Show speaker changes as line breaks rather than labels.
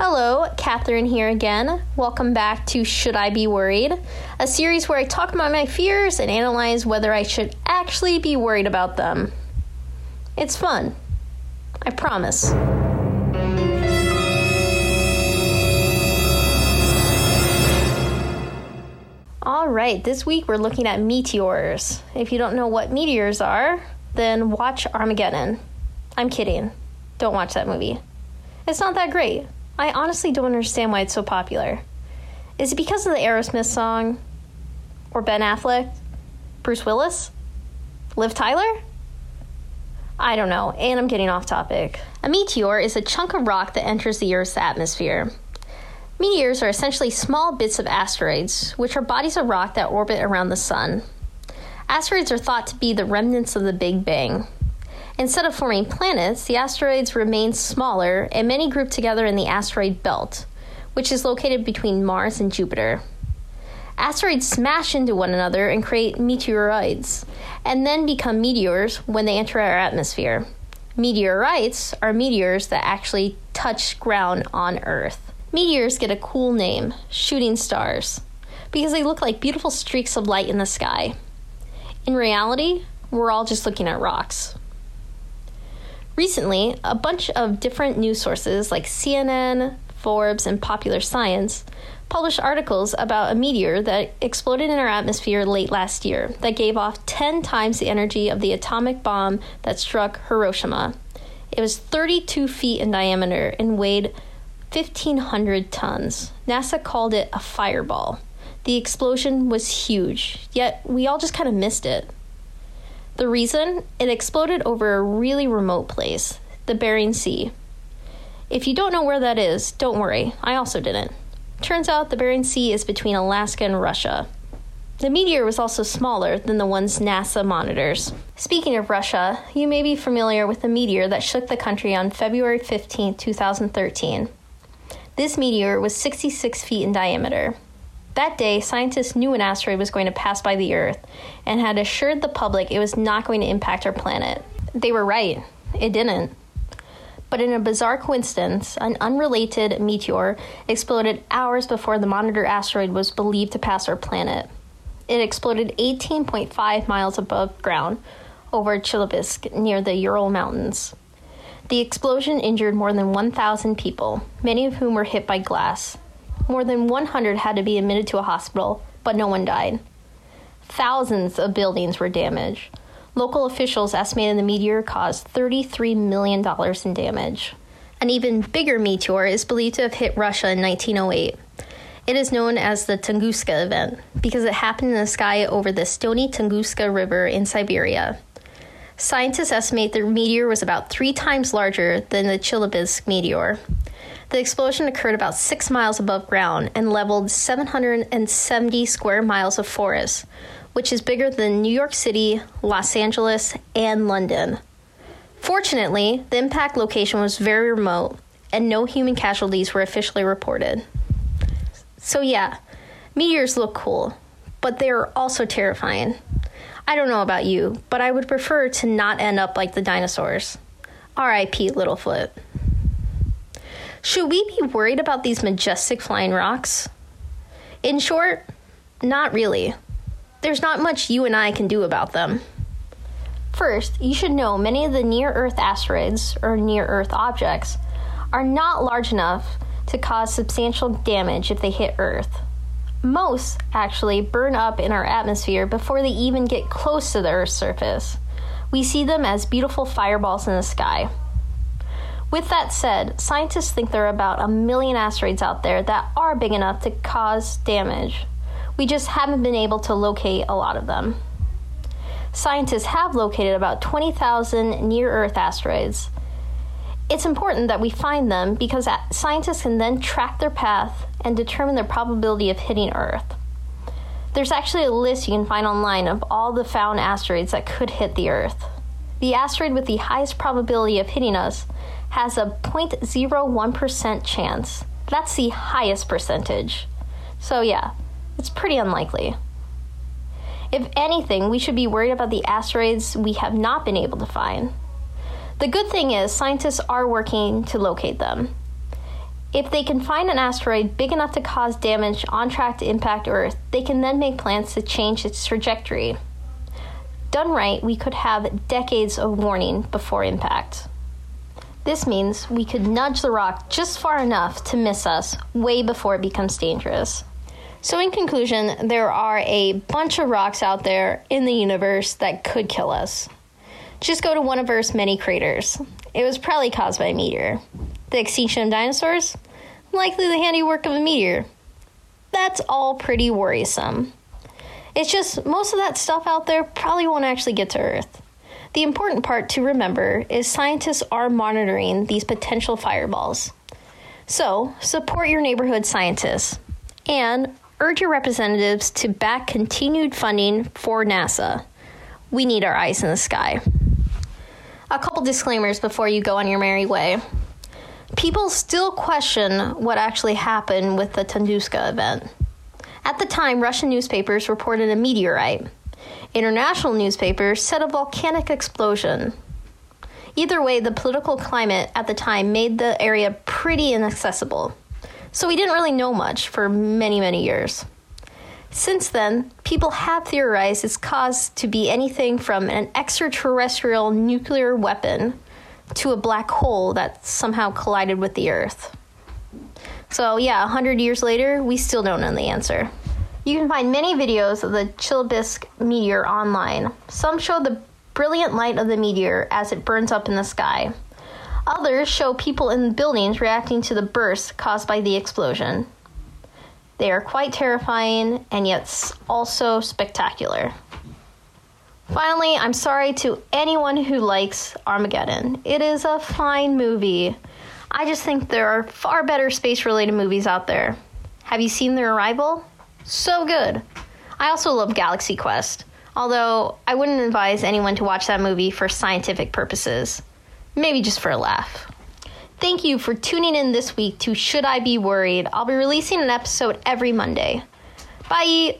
Hello, Catherine here again. Welcome back to Should I Be Worried? A series where I talk about my fears and analyze whether I should actually be worried about them. It's fun. I promise. All right, this week we're looking at meteors. If you don't know what meteors are, then watch Armageddon. I'm kidding. Don't watch that movie. It's not that great. I honestly don't understand why it's so popular. Is it because of the Aerosmith song? Or Ben Affleck? Bruce Willis? Liv Tyler? I don't know, and I'm getting off topic. A meteor is a chunk of rock that enters the Earth's atmosphere. Meteors are essentially small bits of asteroids, which are bodies of rock that orbit around the sun. Asteroids are thought to be the remnants of the Big Bang. Instead of forming planets, the asteroids remain smaller and many group together in the asteroid belt, which is located between Mars and Jupiter. Asteroids smash into one another and create meteoroids, and then become meteors when they enter our atmosphere. Meteorites are meteors that actually touch ground on Earth. Meteors get a cool name, shooting stars, because they look like beautiful streaks of light in the sky. In reality, we're all just looking at rocks. Recently, a bunch of different news sources like CNN, Forbes, and Popular Science published articles about a meteor that exploded in our atmosphere late last year that gave off 10 times the energy of the atomic bomb that struck Hiroshima. It was 32 feet in diameter and weighed 1,500 tons. NASA called it a fireball. The explosion was huge, yet we all just kind of missed it. The reason? It exploded over a really remote place, the Bering Sea. If you don't know where that is, don't worry, I also didn't. Turns out the Bering Sea is between Alaska and Russia. The meteor was also smaller than the ones NASA monitors. Speaking of Russia, you may be familiar with the meteor that shook the country on February 15, 2013. This meteor was 66 feet in diameter. That day, scientists knew an asteroid was going to pass by the Earth and had assured the public it was not going to impact our planet. They were right, it didn't. But in a bizarre coincidence, an unrelated meteor exploded hours before the monitor asteroid was believed to pass our planet. It exploded 18.5 miles above ground over Chelyabinsk near the Ural Mountains. The explosion injured more than 1,000 people, many of whom were hit by glass. More than 100 had to be admitted to a hospital, but no one died. Thousands of buildings were damaged. Local officials estimated the meteor caused $33 million in damage. An even bigger meteor is believed to have hit Russia in 1908. It is known as the Tunguska event because it happened in the sky over the stony Tunguska River in Siberia. Scientists estimate the meteor was about three times larger than the Chelyabinsk meteor. The explosion occurred about six miles above ground and leveled 770 square miles of forest, which is bigger than New York City, Los Angeles, and London. Fortunately, the impact location was very remote and no human casualties were officially reported. So, yeah, meteors look cool, but they are also terrifying. I don't know about you, but I would prefer to not end up like the dinosaurs. R.I.P. Littlefoot. Should we be worried about these majestic flying rocks? In short, not really. There's not much you and I can do about them. First, you should know many of the near Earth asteroids, or near Earth objects, are not large enough to cause substantial damage if they hit Earth. Most actually burn up in our atmosphere before they even get close to the Earth's surface. We see them as beautiful fireballs in the sky. With that said, scientists think there are about a million asteroids out there that are big enough to cause damage. We just haven't been able to locate a lot of them. Scientists have located about 20,000 near Earth asteroids, it's important that we find them because scientists can then track their path and determine their probability of hitting Earth. There's actually a list you can find online of all the found asteroids that could hit the Earth. The asteroid with the highest probability of hitting us has a 0.01% chance. That's the highest percentage. So, yeah, it's pretty unlikely. If anything, we should be worried about the asteroids we have not been able to find. The good thing is, scientists are working to locate them. If they can find an asteroid big enough to cause damage on track to impact Earth, they can then make plans to change its trajectory. Done right, we could have decades of warning before impact. This means we could nudge the rock just far enough to miss us way before it becomes dangerous. So, in conclusion, there are a bunch of rocks out there in the universe that could kill us. Just go to one of Earth's many craters. It was probably caused by a meteor. The extinction of dinosaurs? Likely the handiwork of a meteor. That's all pretty worrisome. It's just most of that stuff out there probably won't actually get to Earth. The important part to remember is scientists are monitoring these potential fireballs. So, support your neighborhood scientists and urge your representatives to back continued funding for NASA. We need our eyes in the sky. A couple disclaimers before you go on your merry way. People still question what actually happened with the Tunguska event. At the time, Russian newspapers reported a meteorite. International newspapers said a volcanic explosion. Either way, the political climate at the time made the area pretty inaccessible. So we didn't really know much for many, many years. Since then, people have theorized it's cause to be anything from an extraterrestrial nuclear weapon to a black hole that somehow collided with the Earth. So, yeah, 100 years later, we still don't know the answer. You can find many videos of the Chelyabinsk meteor online. Some show the brilliant light of the meteor as it burns up in the sky. Others show people in buildings reacting to the burst caused by the explosion. They are quite terrifying and yet also spectacular. Finally, I'm sorry to anyone who likes Armageddon. It is a fine movie. I just think there are far better space related movies out there. Have you seen The Arrival? So good. I also love Galaxy Quest, although I wouldn't advise anyone to watch that movie for scientific purposes. Maybe just for a laugh. Thank you for tuning in this week to Should I Be Worried? I'll be releasing an episode every Monday. Bye!